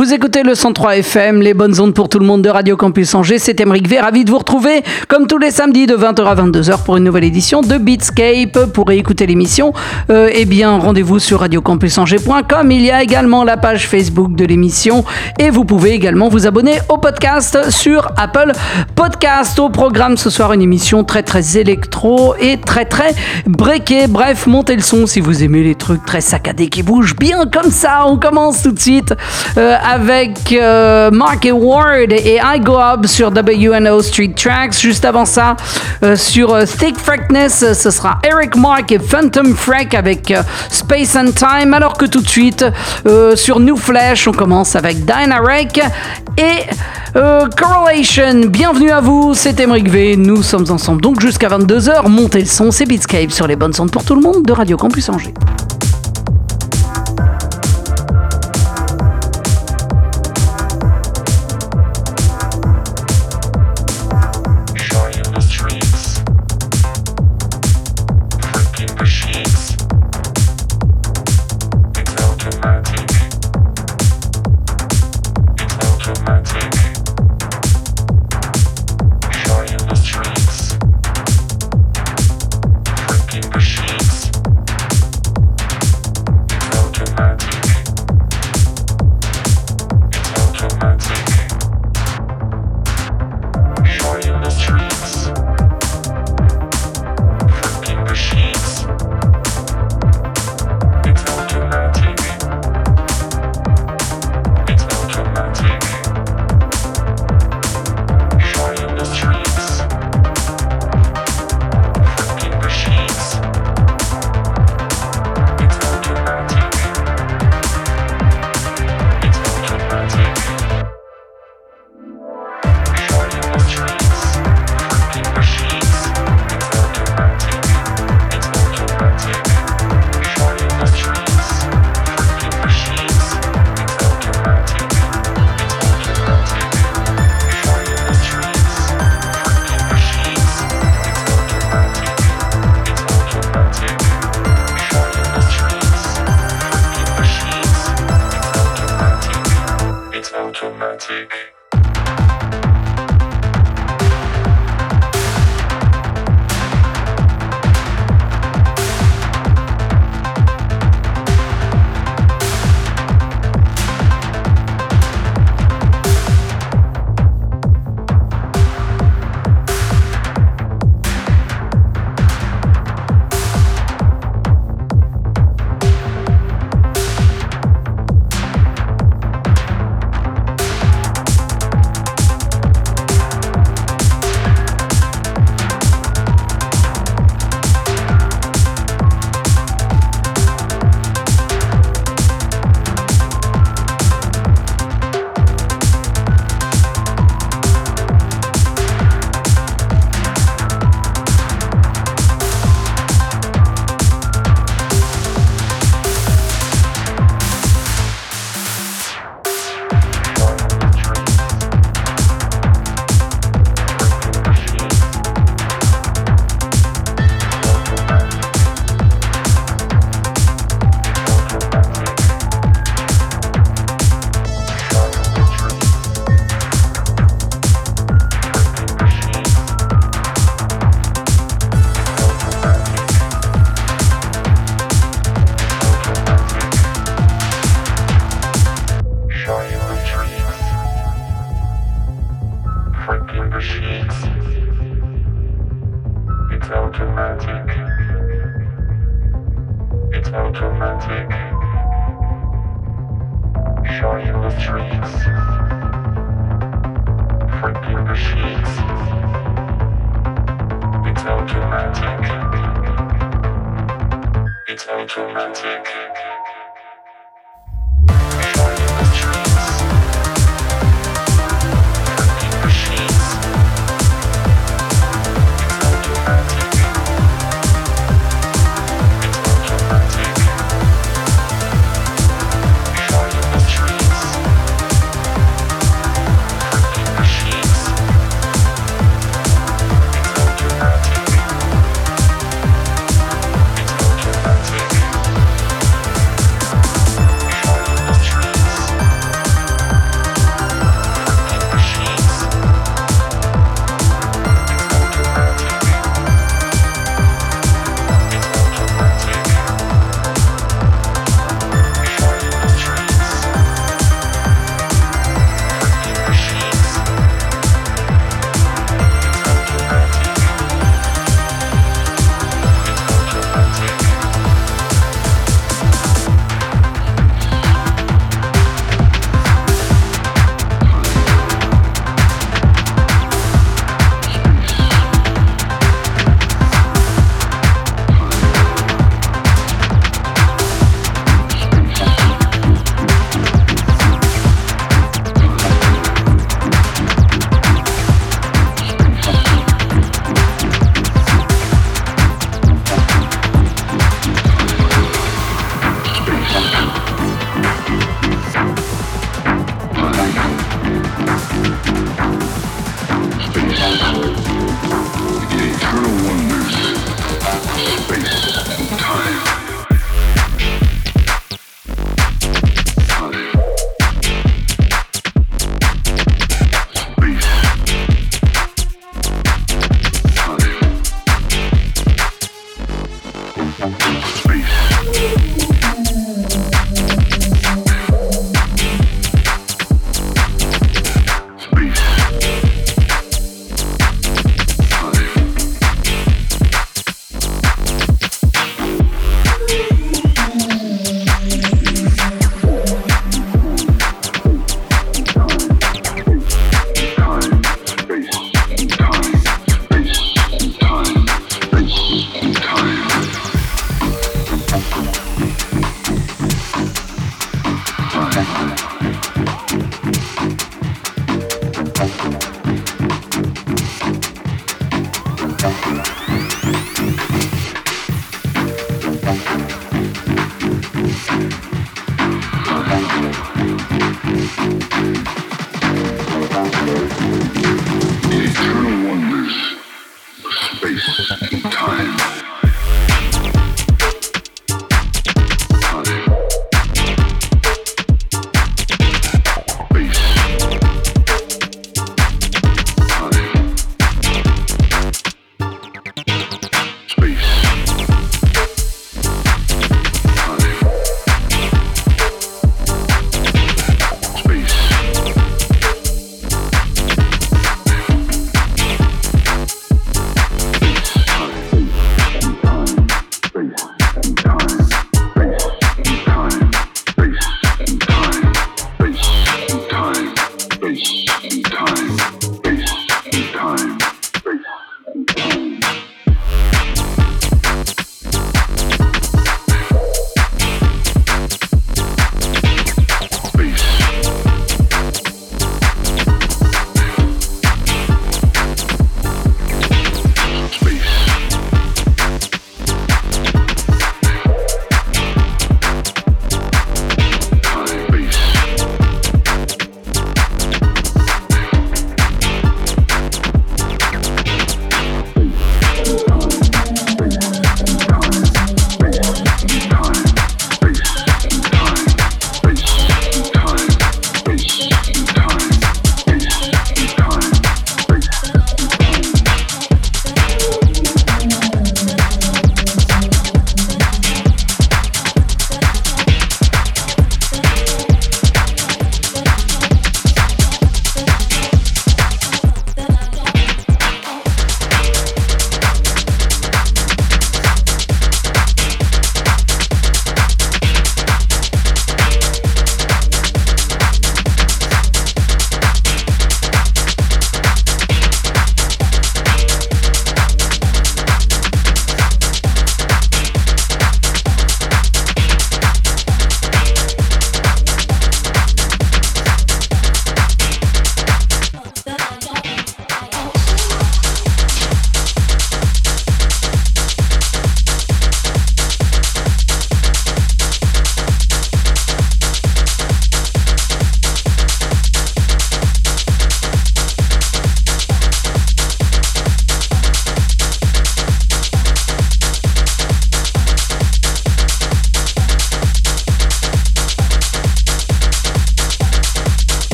Vous écoutez le 103 FM, les bonnes ondes pour tout le monde de Radio Campus Angers. C'est Emeric V, ravi de vous retrouver comme tous les samedis de 20h à 22h pour une nouvelle édition de Beatscape. Pour réécouter l'émission, euh, eh bien rendez-vous sur radiocampusangers.com. Il y a également la page Facebook de l'émission et vous pouvez également vous abonner au podcast sur Apple Podcast. Au programme ce soir une émission très très électro et très très breaké. Bref, montez le son si vous aimez les trucs très saccadés qui bougent bien comme ça. On commence tout de suite. Euh, avec euh, Mark Ward et I Go Up sur WNO Street Tracks. Juste avant ça, euh, sur euh, Thick Freckness, ce sera Eric Mark et Phantom Freck avec Space and Time. Alors que tout de suite, sur New Flash, on commence avec Dynarek et Correlation. Bienvenue à vous, c'est Emric V. Nous sommes ensemble donc jusqu'à 22h. Montez le son, c'est Beatscape sur les bonnes ondes pour tout le monde de Radio Campus Angers.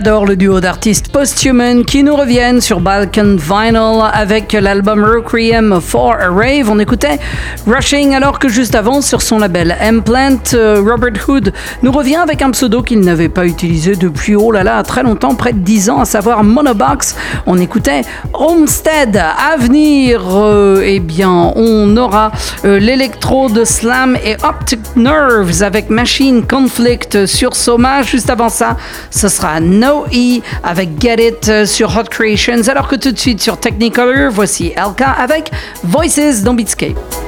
J'adore le duo d'artistes Posthuman qui nous reviennent sur Balkan Vinyl avec l'album Requiem for a Rave. On écoutait Rushing alors que juste avant sur son label Implant, euh, Robert Hood nous revient avec un pseudo qu'il n'avait pas utilisé depuis oh là là très longtemps, près de 10 ans, à savoir Monobox. On écoutait Homestead. À venir, euh, eh bien, on aura euh, l'électro de Slam et Optic Nerves avec Machine Conflict sur Soma. Juste avant ça, ce sera No E avec Get It euh, sur Hot Creations. Alors que tout de suite sur Technicolor, voici LK avec Voices dans Beatscape.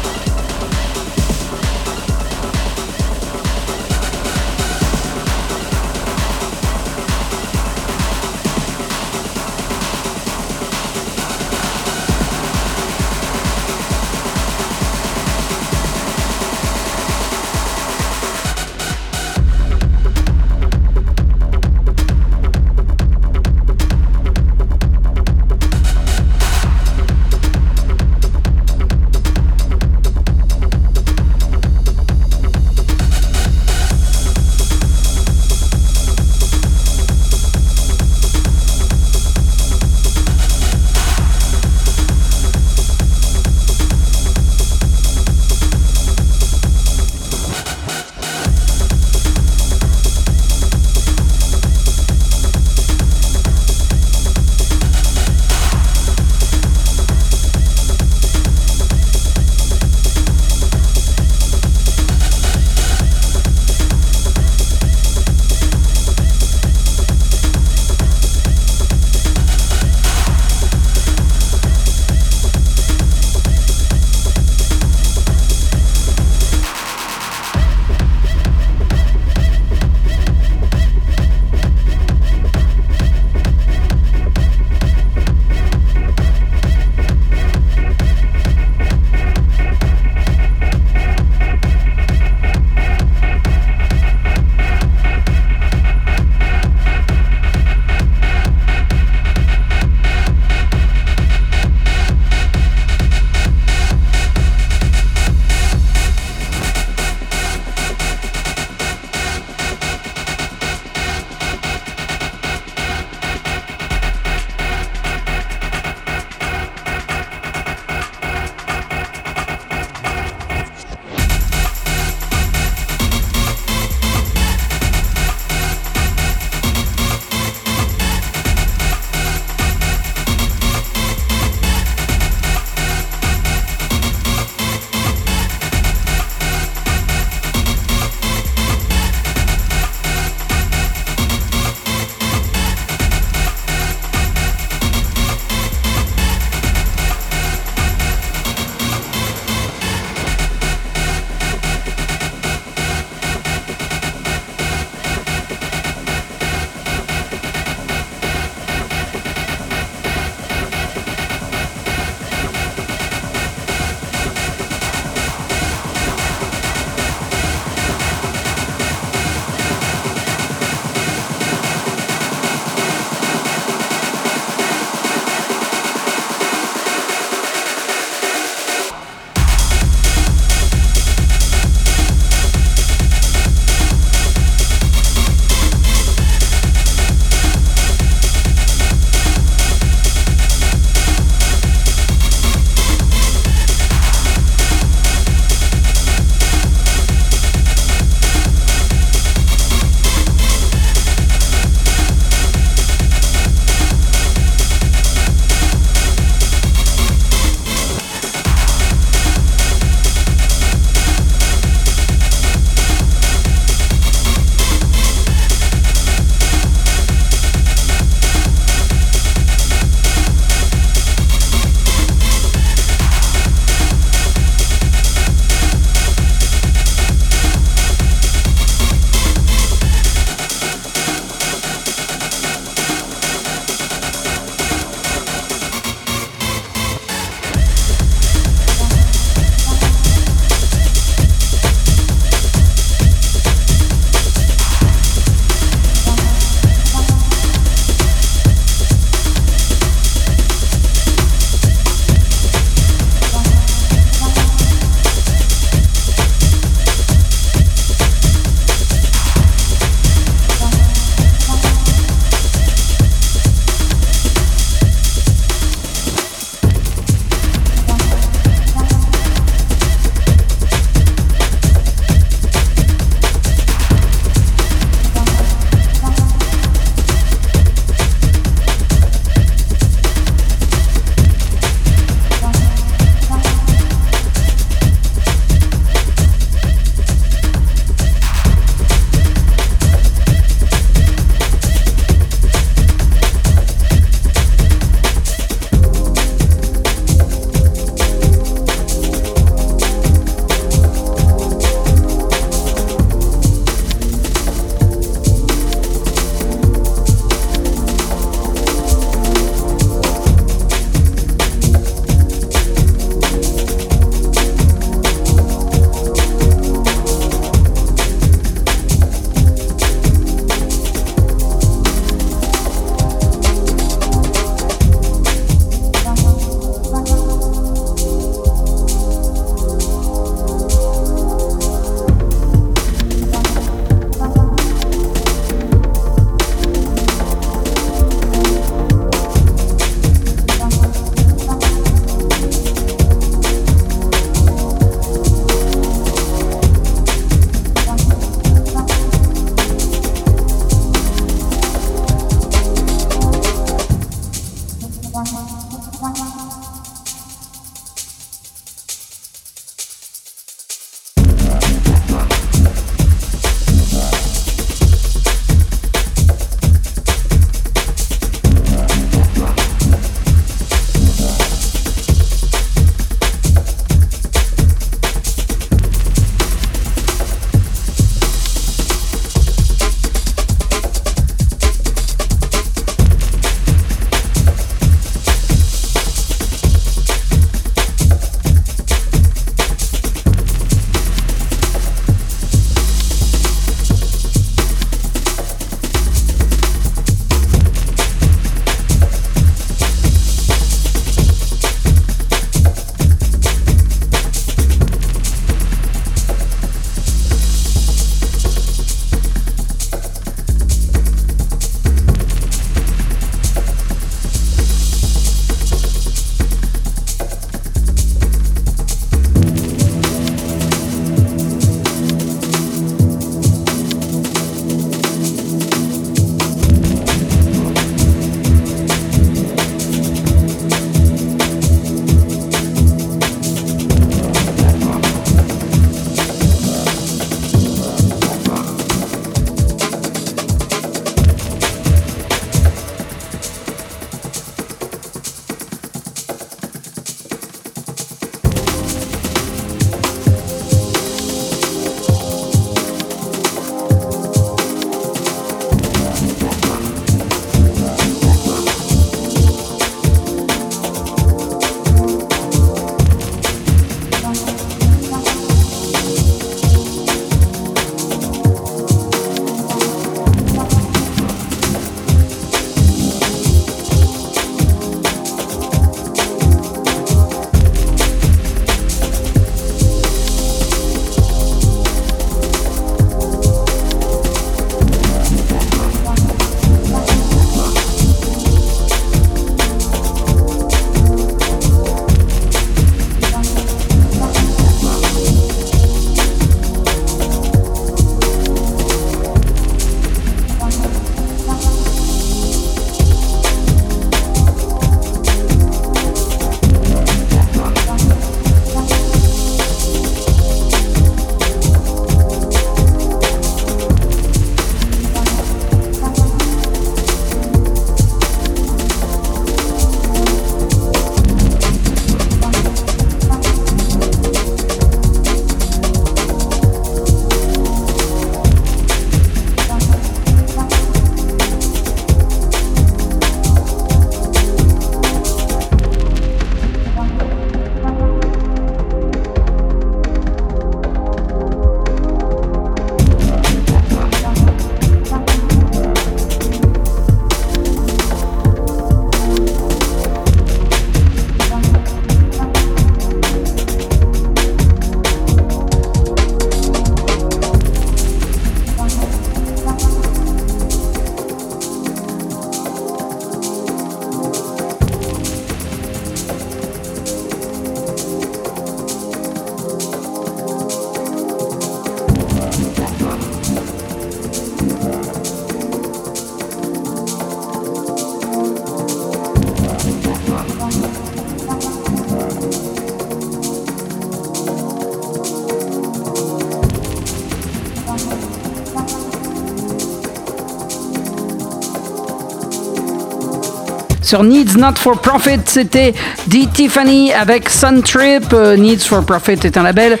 Sur Needs Not for Profit, c'était D. Tiffany avec Sun Trip. Needs for Profit est un label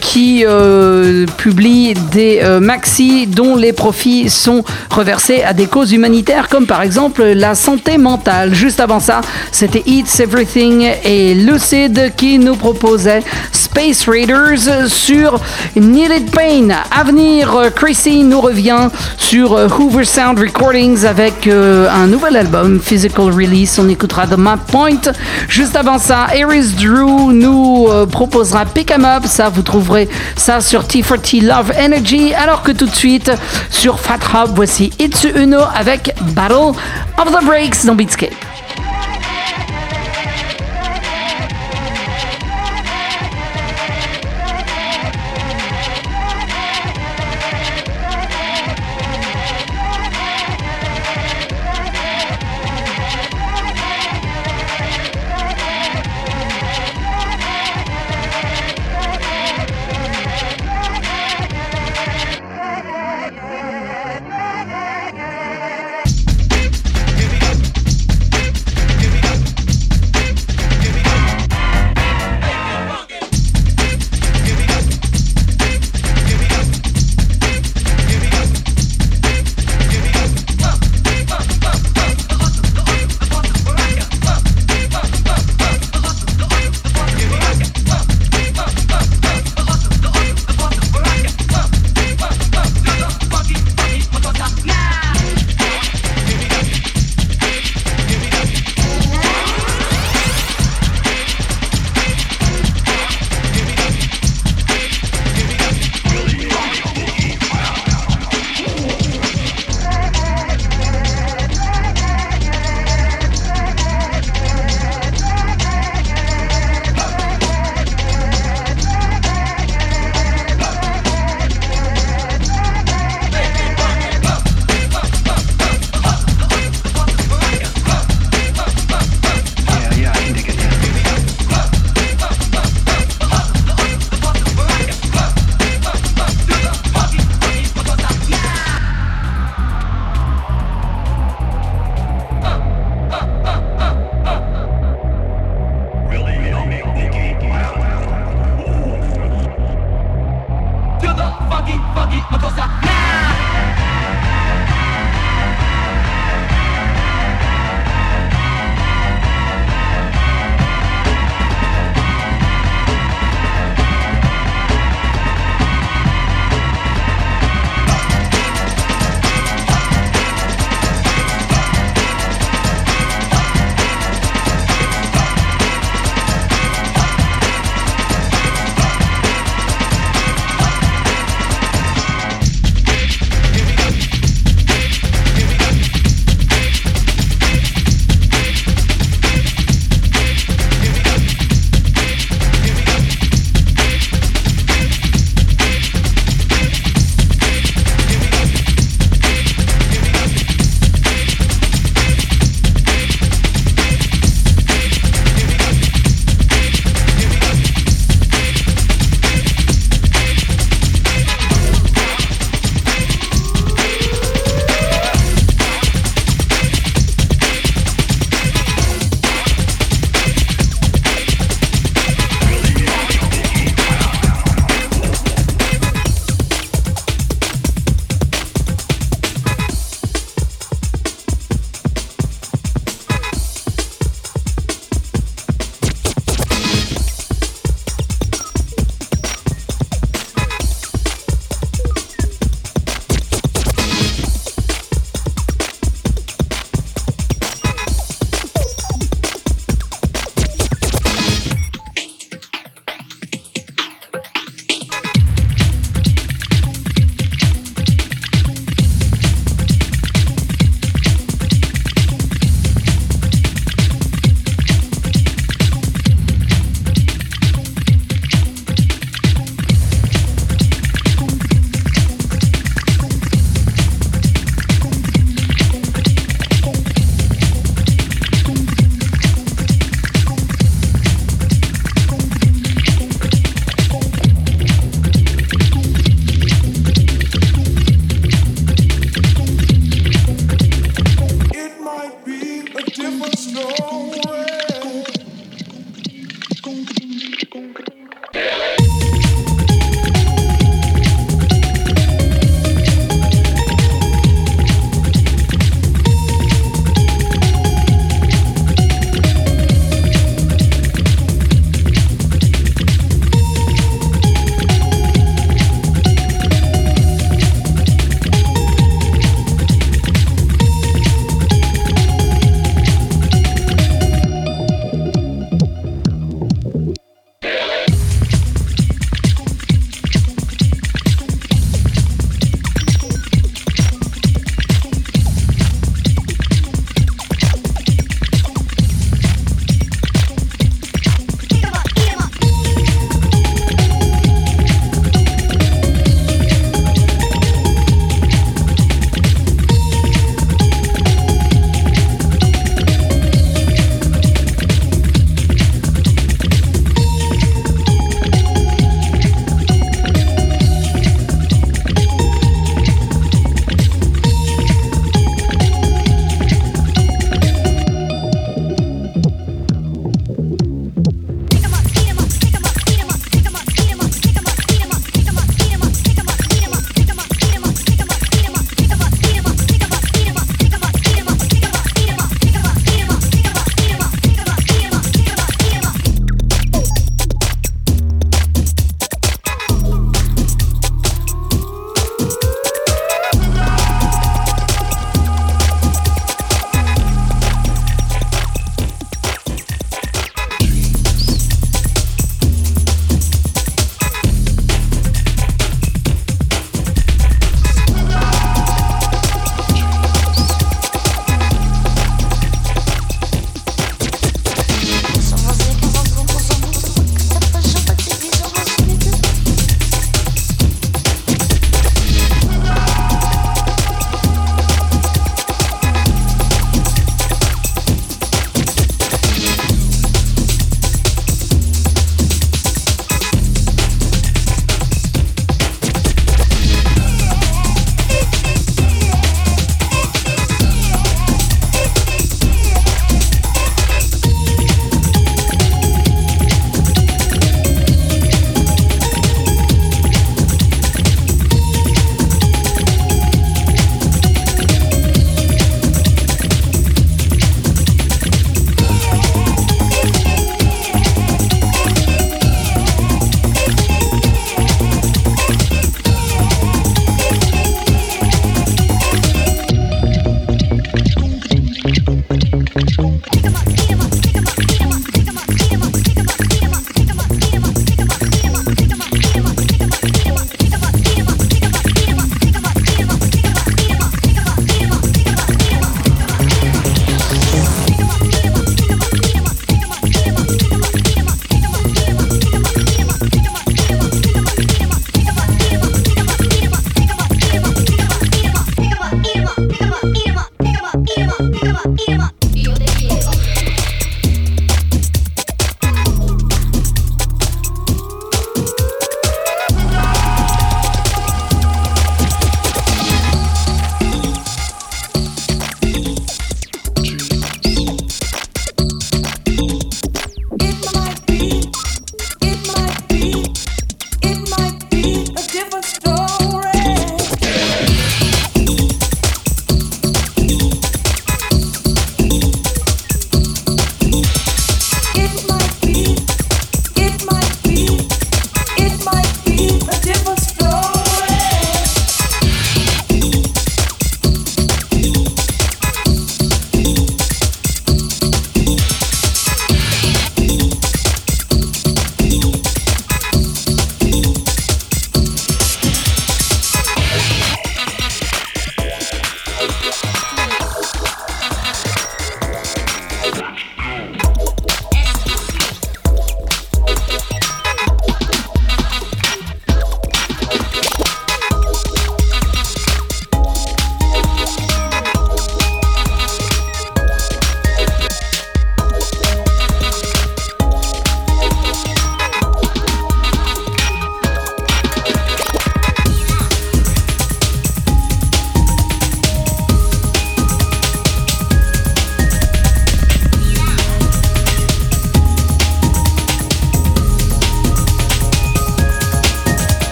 qui publie des maxi dont les profits sont reversés à des causes humanitaires comme par exemple la santé mentale. Juste avant ça, c'était Eats Everything et Lucid qui nous proposait Space Raiders sur Needed Pain. À venir, Chrissy nous revient sur Hoover Sound Recordings avec euh, un nouvel album, Physical Release. On écoutera The Map Point. Juste avant ça, Aries Drew nous euh, proposera Pick 'em Up. Ça, vous trouverez ça sur T4T Love Energy. Alors que tout de suite, sur Fat Hub, voici Itsu Uno avec Battle of the Breaks dans Beatscape.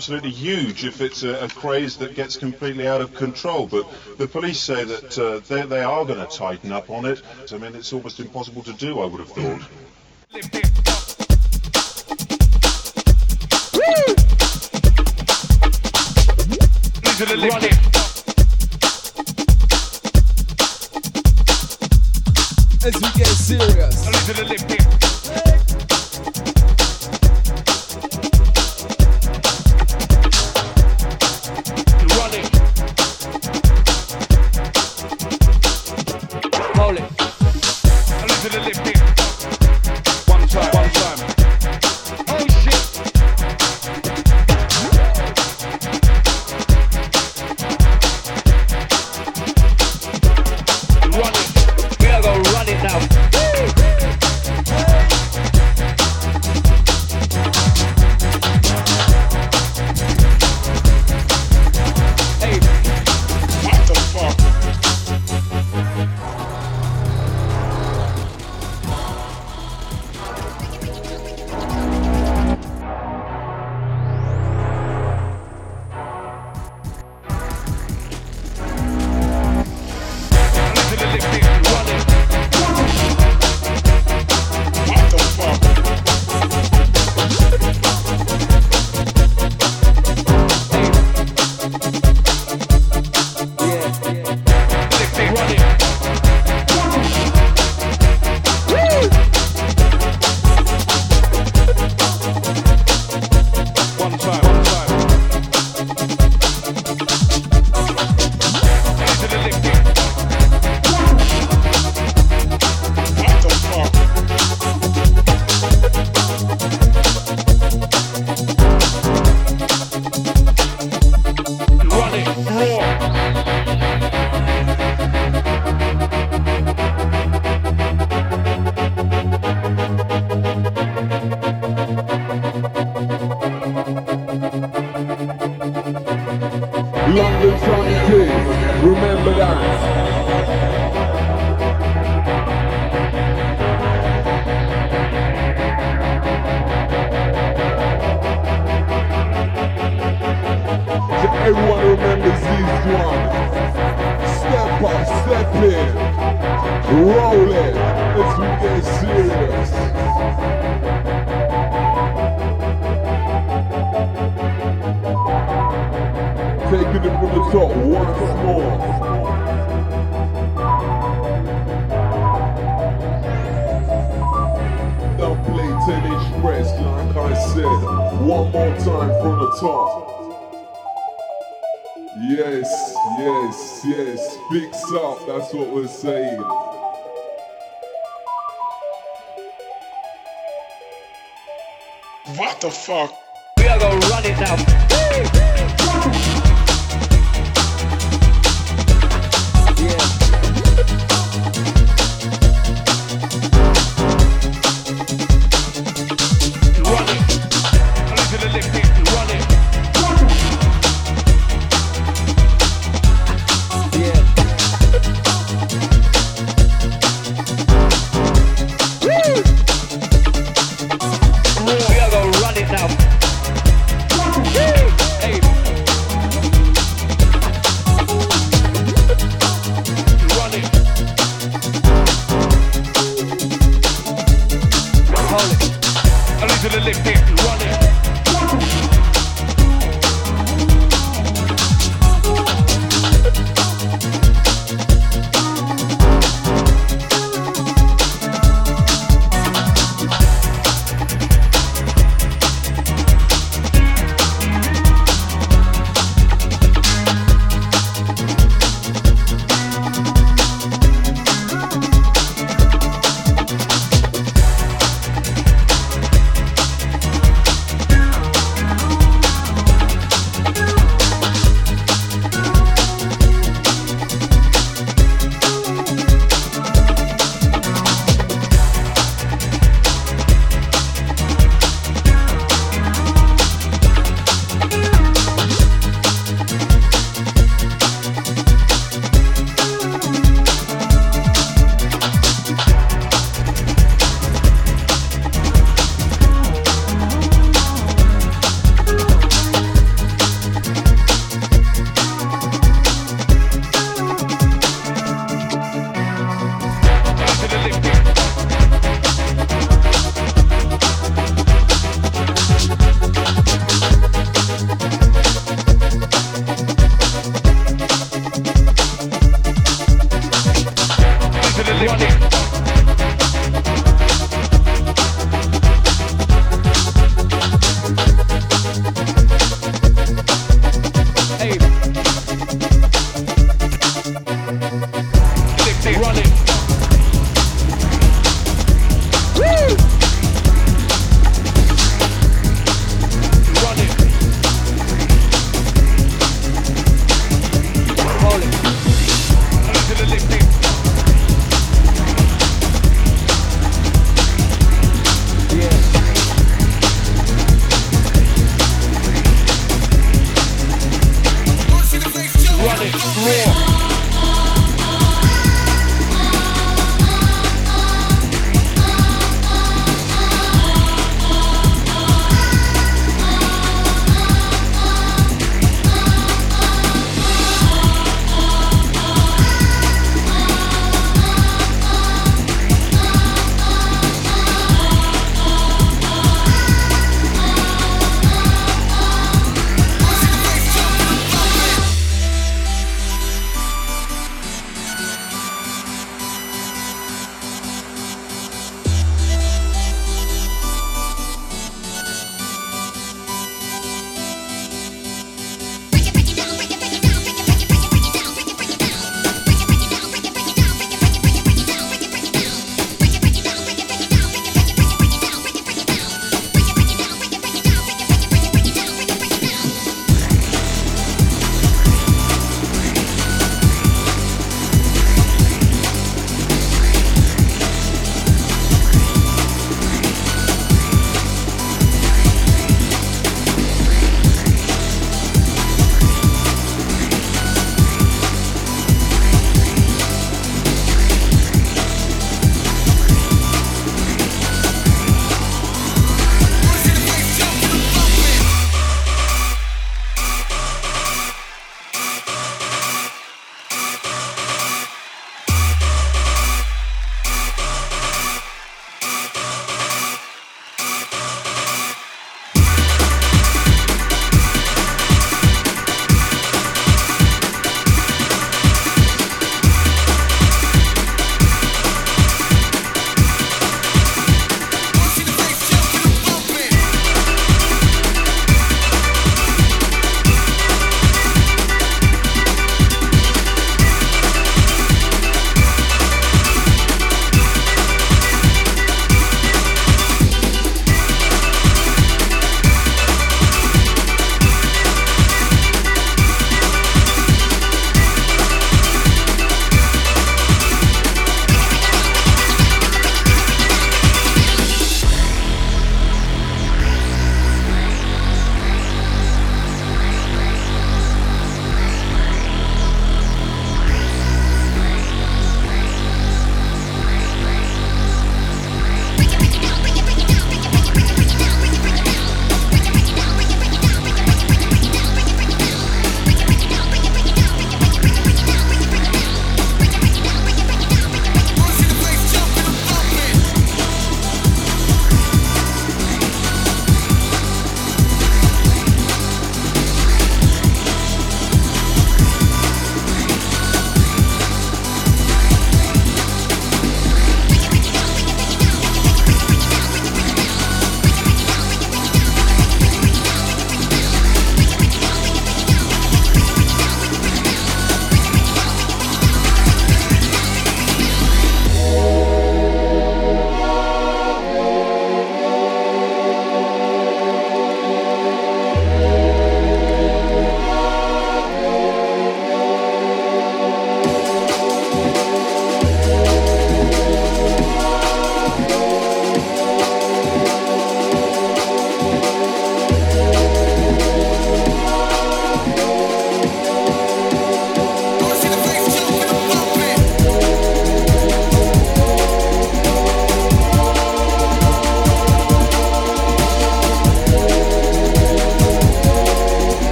Absolutely huge if it's a, a craze that gets completely out of control. But the police say that uh, they, they are going to tighten up on it. I mean, it's almost impossible to do, I would have thought.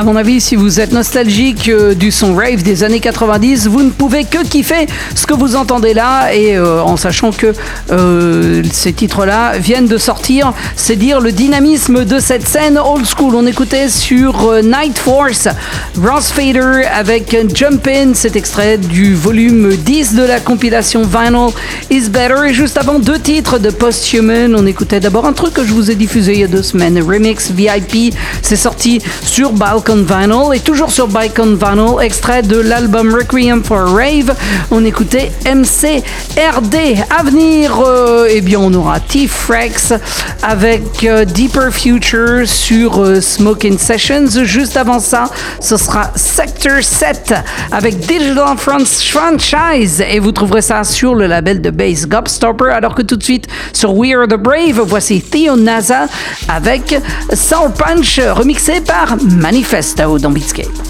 À mon avis, si vous êtes nostalgique euh, du son rave des années 90, vous ne pouvez que kiffer ce que vous entendez là et euh, en sachant que euh, ces titres-là viennent de sortir, c'est dire le dynamisme de cette scène old school. On écoutait sur Night Force Ross Fader avec Jump In, cet extrait du volume 10 de la compilation Vinyl is Better. Et juste avant deux titres de Posthuman, on écoutait d'abord un truc que je vous ai diffusé il y a deux semaines, Remix VIP. C'est sorti sur Balkan Vinyl et toujours sur Balkan Vinyl, extrait de l'album Requiem for a Rave. On écoutait MCRD. À venir, euh, eh bien, on aura T-Frex avec euh, Deeper Future sur euh, Smoking Sessions. Juste avant ça, ce sera Sector 7 avec Digital France Franchise et vous trouverez ça sur le label de Bass Gobstopper. Alors que tout de suite sur We Are the Brave, voici Theo Naza avec Soul Punch remixé par Manifesto dans Beatscape.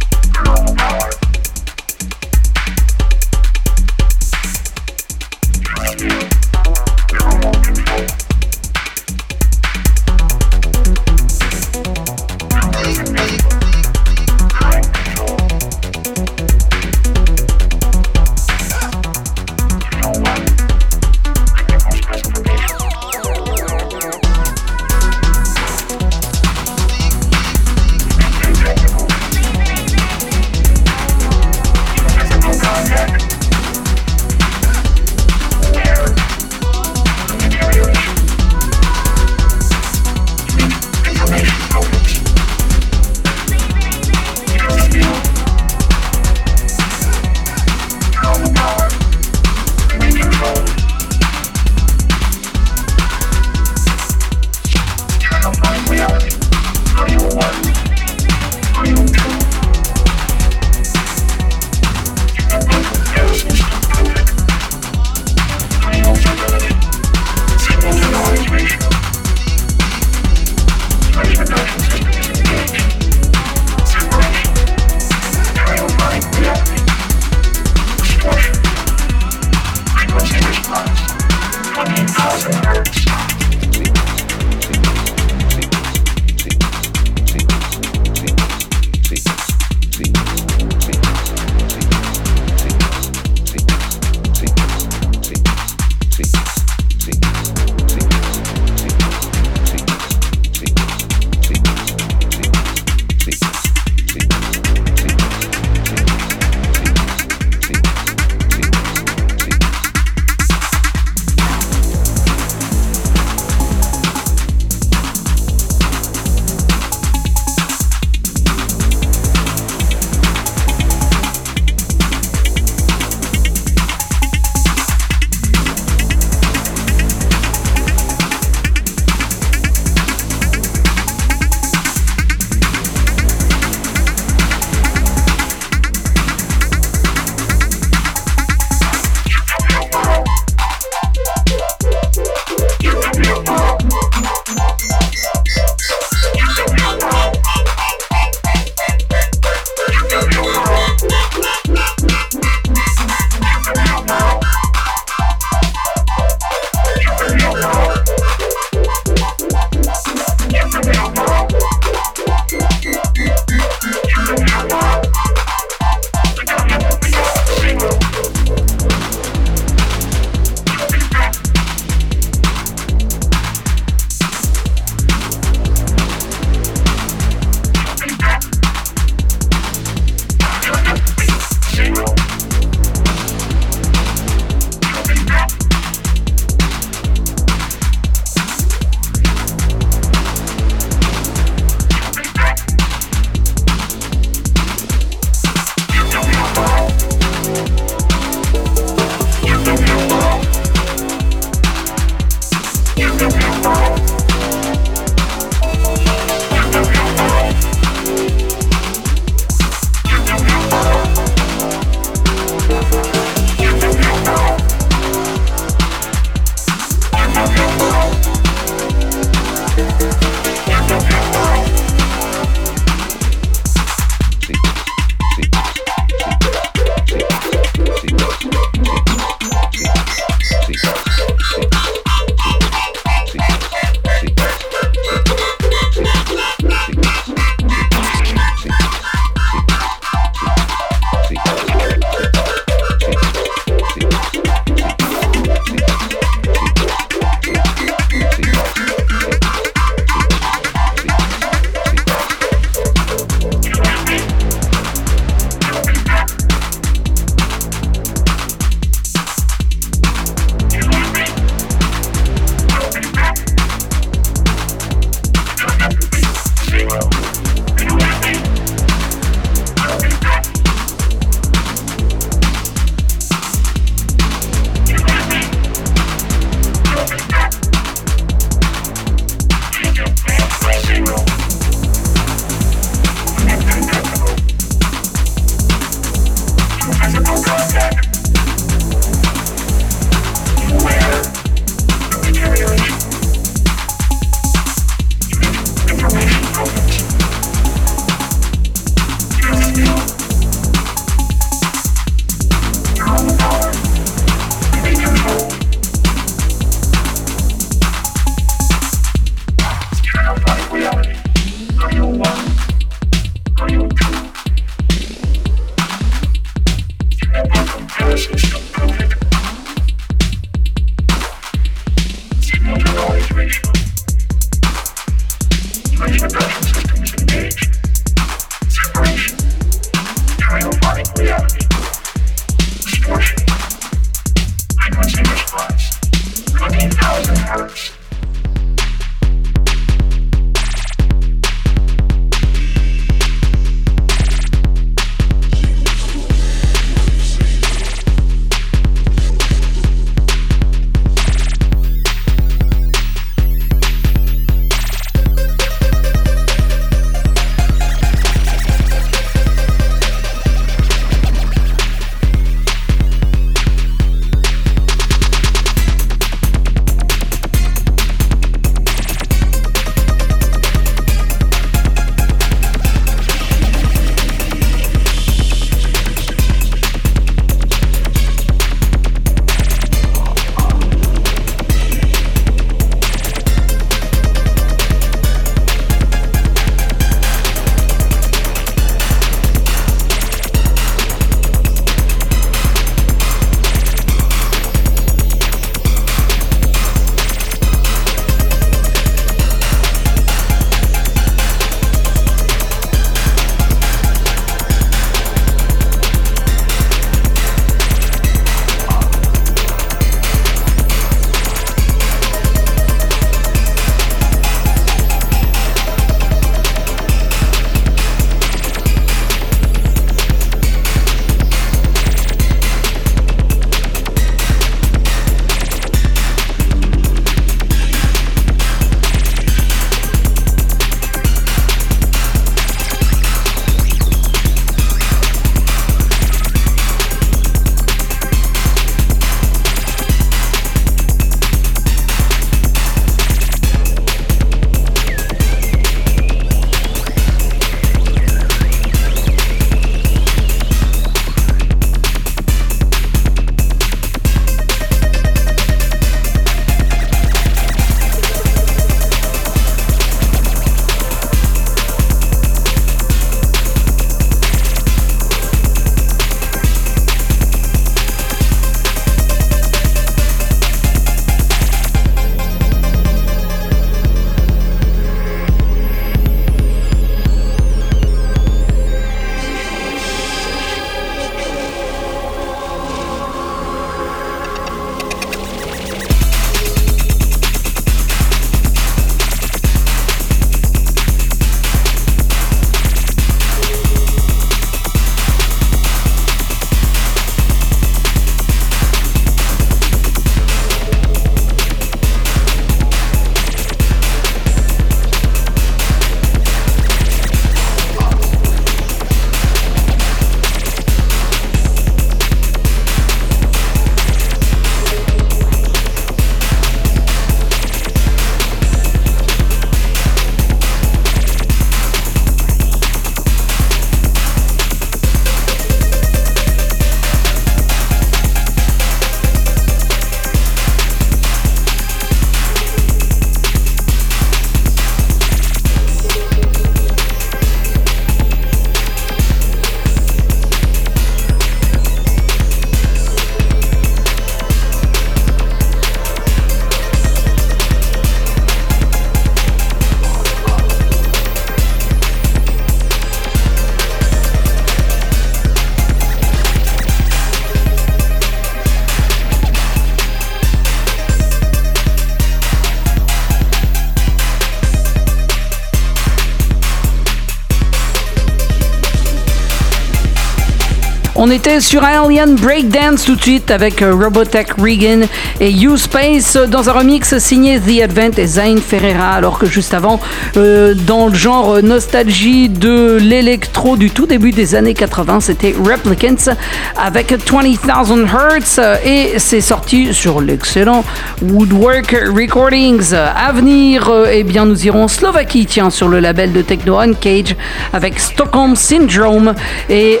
On était sur Alien Breakdance tout de suite avec euh, Robotech Regan et U-Space dans un remix signé The Advent et Zayn Ferreira, alors que juste avant, euh, dans le genre nostalgie de l'électro du tout début des années 80, c'était Replicants avec 20,000 Hertz et c'est sorti sur l'excellent Woodwork Recordings. À venir, euh, eh bien, nous irons en Slovaquie, tiens, sur le label de Techno Uncage avec Stockholm Syndrome et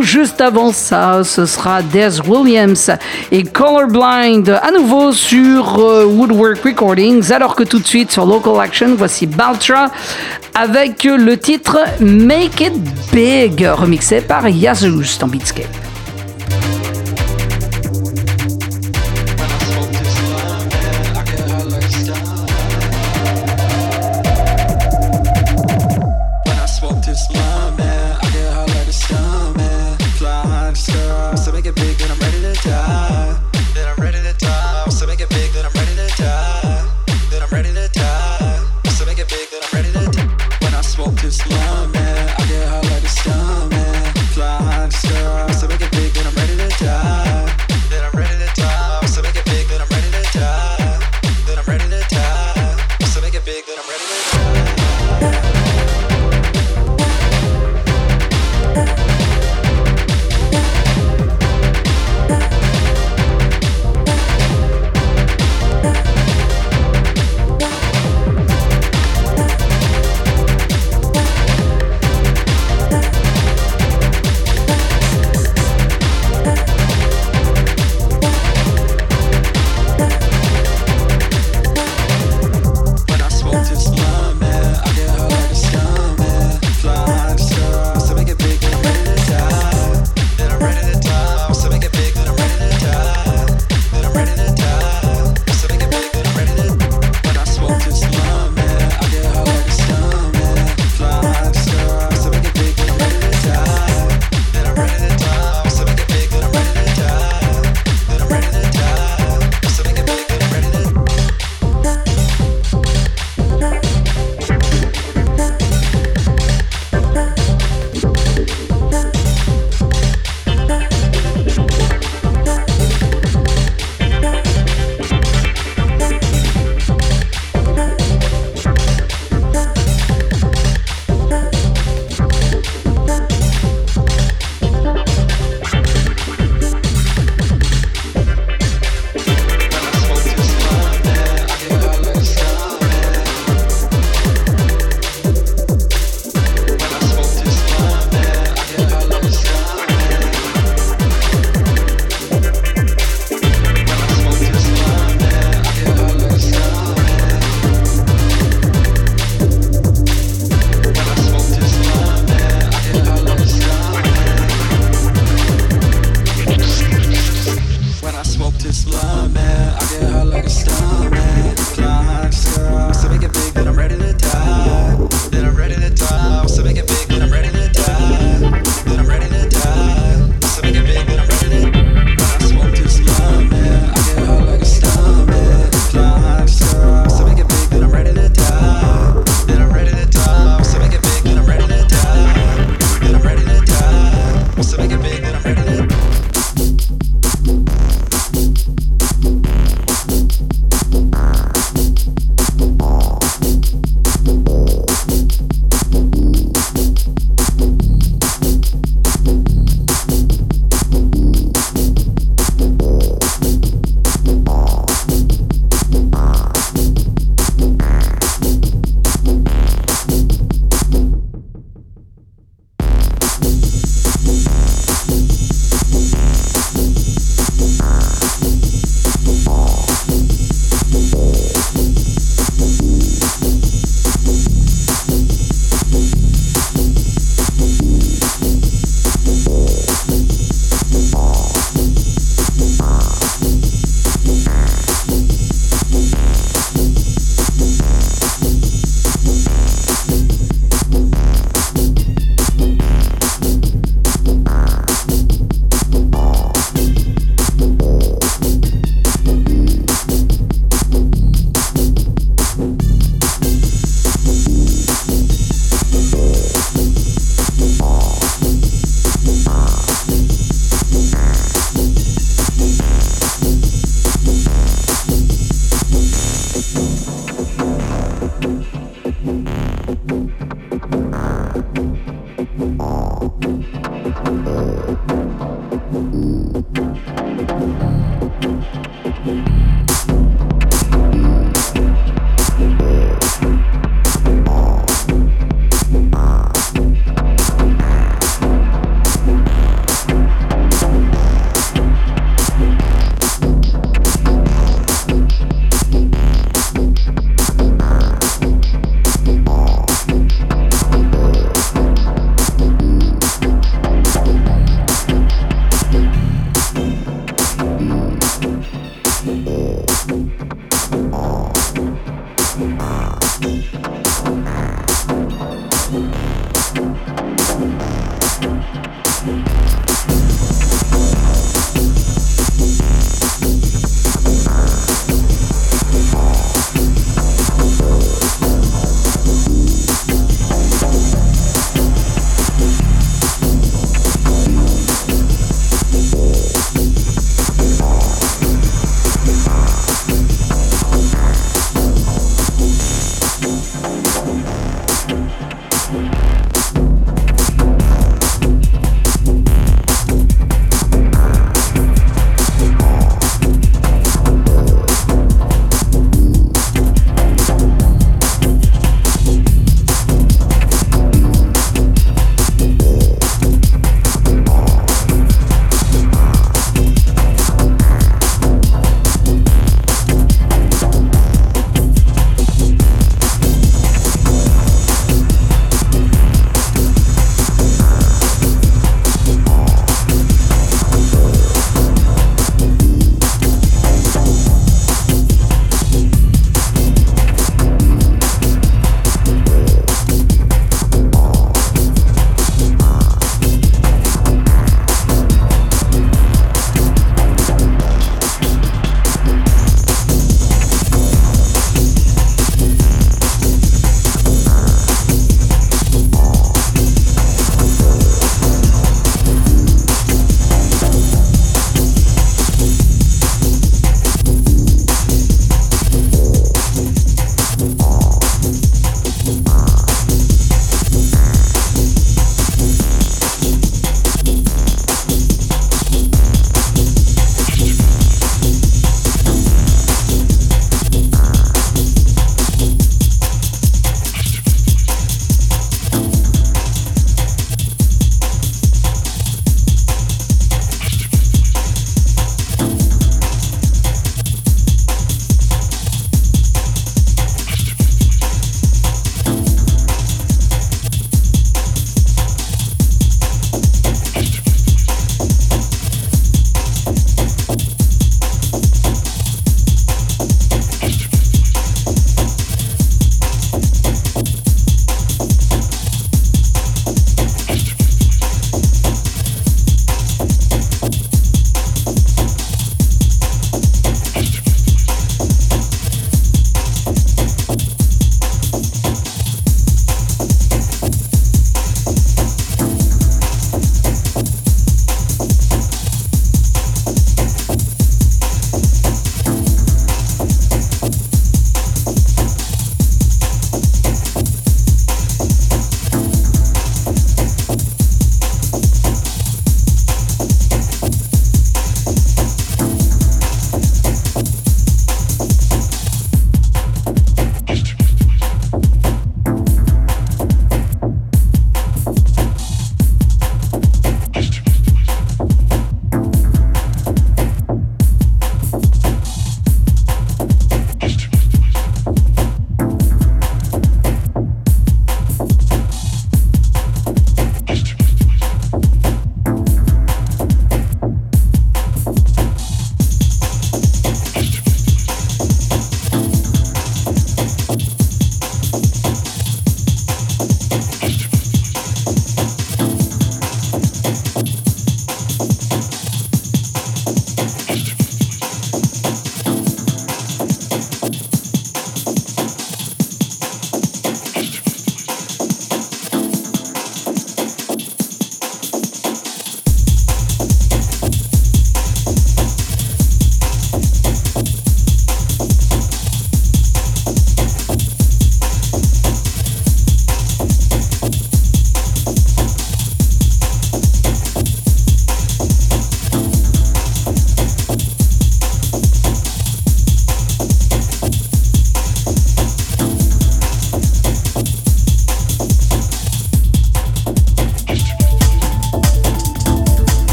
Juste avant ça, ce sera Des Williams et Colorblind. À nouveau sur euh, Woodwork Recordings, alors que tout de suite sur Local Action, voici Baltra avec le titre Make It Big, remixé par Yazoo dans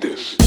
this.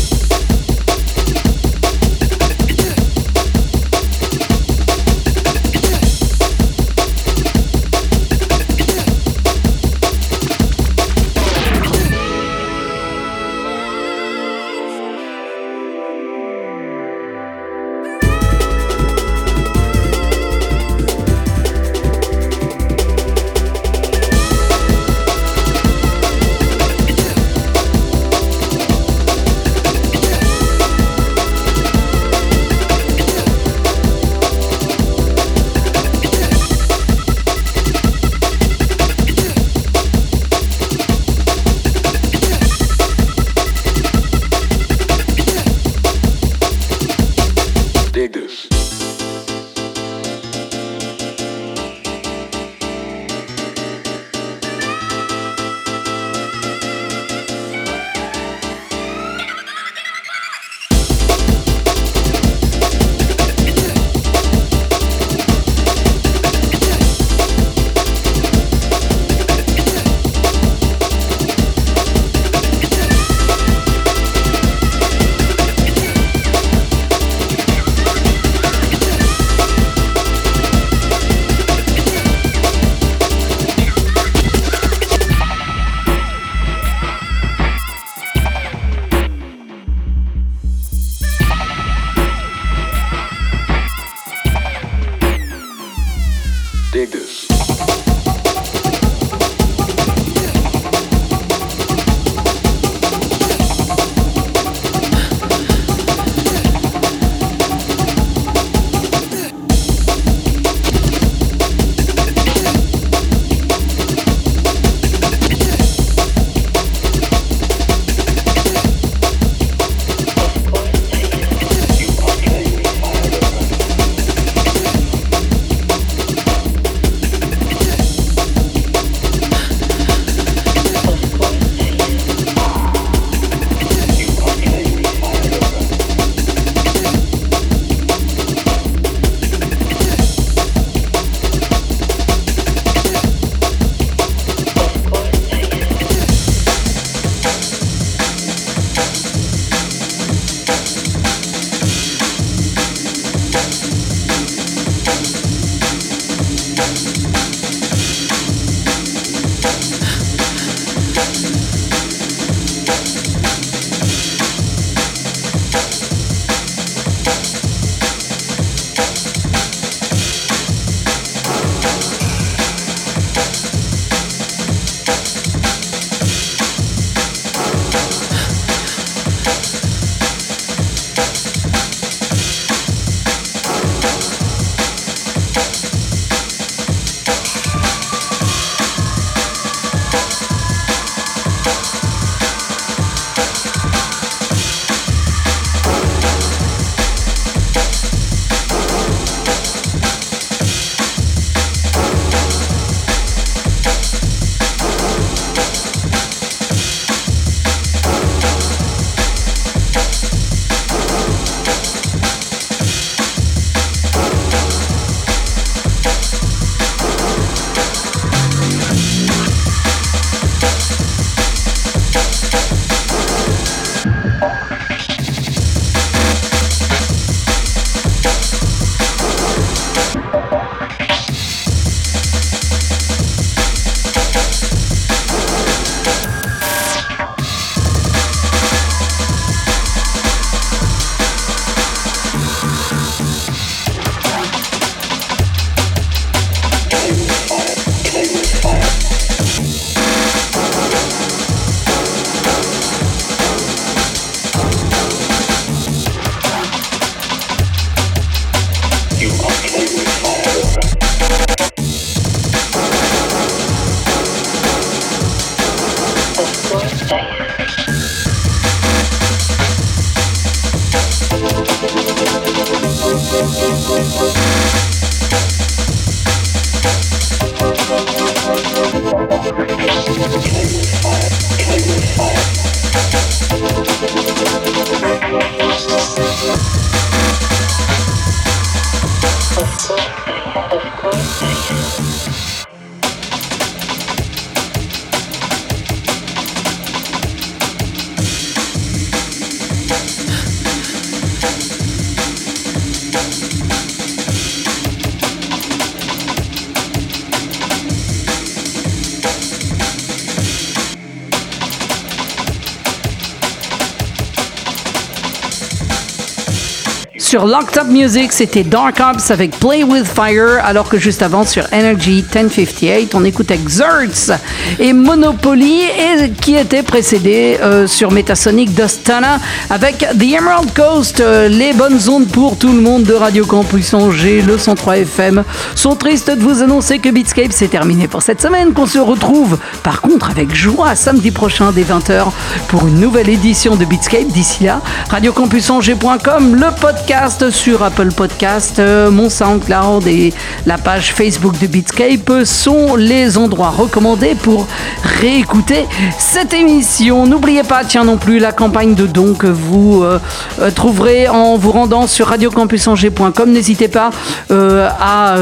Sur Locked Up Music, c'était Dark Ops avec Play With Fire, alors que juste avant sur Energy 1058, on écoutait Xerts et Monopoly, et qui était précédé euh, sur Metasonic Dostana avec The Emerald Coast. Euh, les bonnes ondes pour tout le monde de Radio Campus Angers, le 103 FM, sont tristes de vous annoncer que Beatscape c'est terminé pour cette semaine, qu'on se retrouve par contre avec joie samedi prochain dès 20h pour une nouvelle édition de Beatscape. D'ici là, radiocampusangers.com, le podcast sur Apple Podcast, euh, mon SoundCloud et la page Facebook de Beatscape sont les endroits recommandés pour réécouter cette émission. N'oubliez pas, tiens non plus, la campagne de dons que vous euh, euh, trouverez en vous rendant sur radiocampusangers.com. N'hésitez pas à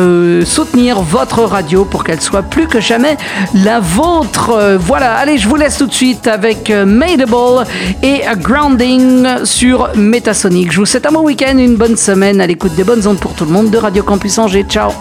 soutenir votre radio pour qu'elle soit plus que jamais la vôtre. Voilà, allez, je vous laisse tout de suite avec Madeable et Grounding sur Metasonic. Je vous souhaite un bon week-end une bonne semaine à l'écoute des bonnes ondes pour tout le monde de Radio Campus Angers. Ciao